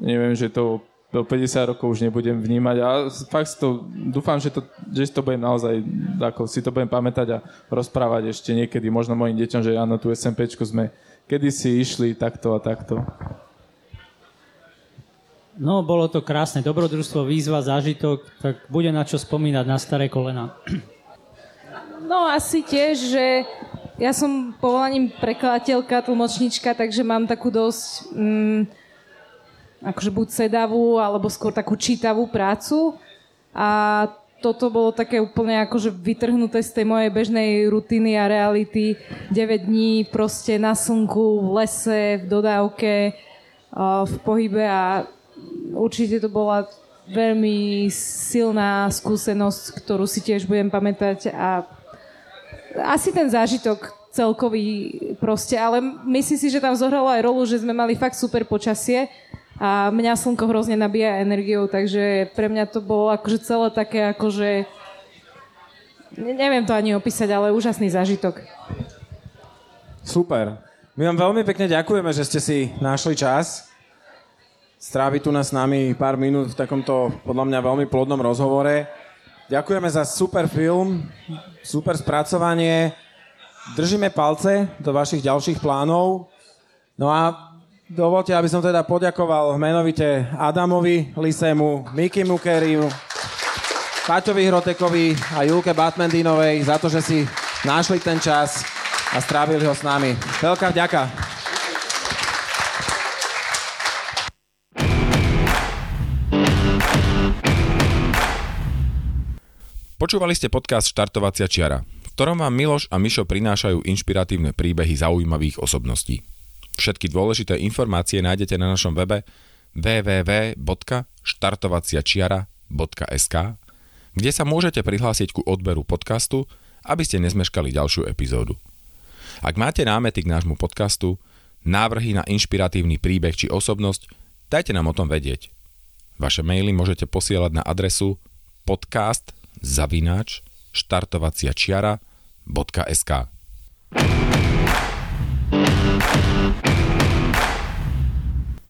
neviem, že to do 50 rokov už nebudem vnímať a fakt to, dúfam, že to, že to budem naozaj, ako si to budem pamätať a rozprávať ešte niekedy, možno mojim deťom, že áno, tu SMPčku sme kedy si išli takto a takto? No, bolo to krásne dobrodružstvo, výzva, zážitok, tak bude na čo spomínať na staré kolena. No asi tiež, že ja som povolaním prekladateľka, tlmočnička, takže mám takú dosť mm, akože buď sedavú, alebo skôr takú čítavú prácu. A toto bolo také úplne akože vytrhnuté z tej mojej bežnej rutiny a reality. 9 dní proste na slnku, v lese, v dodávke, v pohybe a určite to bola veľmi silná skúsenosť, ktorú si tiež budem pamätať a asi ten zážitok celkový proste, ale myslím si, že tam zohralo aj rolu, že sme mali fakt super počasie a mňa slnko hrozne nabíja energiou, takže pre mňa to bolo akože celé také akože neviem to ani opísať, ale úžasný zážitok. Super. My vám veľmi pekne ďakujeme, že ste si našli čas stráviť tu na s nami pár minút v takomto podľa mňa veľmi plodnom rozhovore. Ďakujeme za super film, super spracovanie. Držíme palce do vašich ďalších plánov. No a dovolte, aby som teda poďakoval menovite Adamovi Lisemu, Miki Mukeriu, Paťovi Hrotekovi a Julke Batmendinovej za to, že si našli ten čas a strávili ho s nami. Veľká vďaka. Počúvali ste podcast Štartovacia čiara, v ktorom vám Miloš a Mišo prinášajú inšpiratívne príbehy zaujímavých osobností. Všetky dôležité informácie nájdete na našom webe www.štartovaciačiara.sk, kde sa môžete prihlásiť ku odberu podcastu, aby ste nezmeškali ďalšiu epizódu. Ak máte námety k nášmu podcastu, návrhy na inšpiratívny príbeh či osobnosť, dajte nám o tom vedieť. Vaše maily môžete posielať na adresu podcast zavináč štartovacia čiara.sk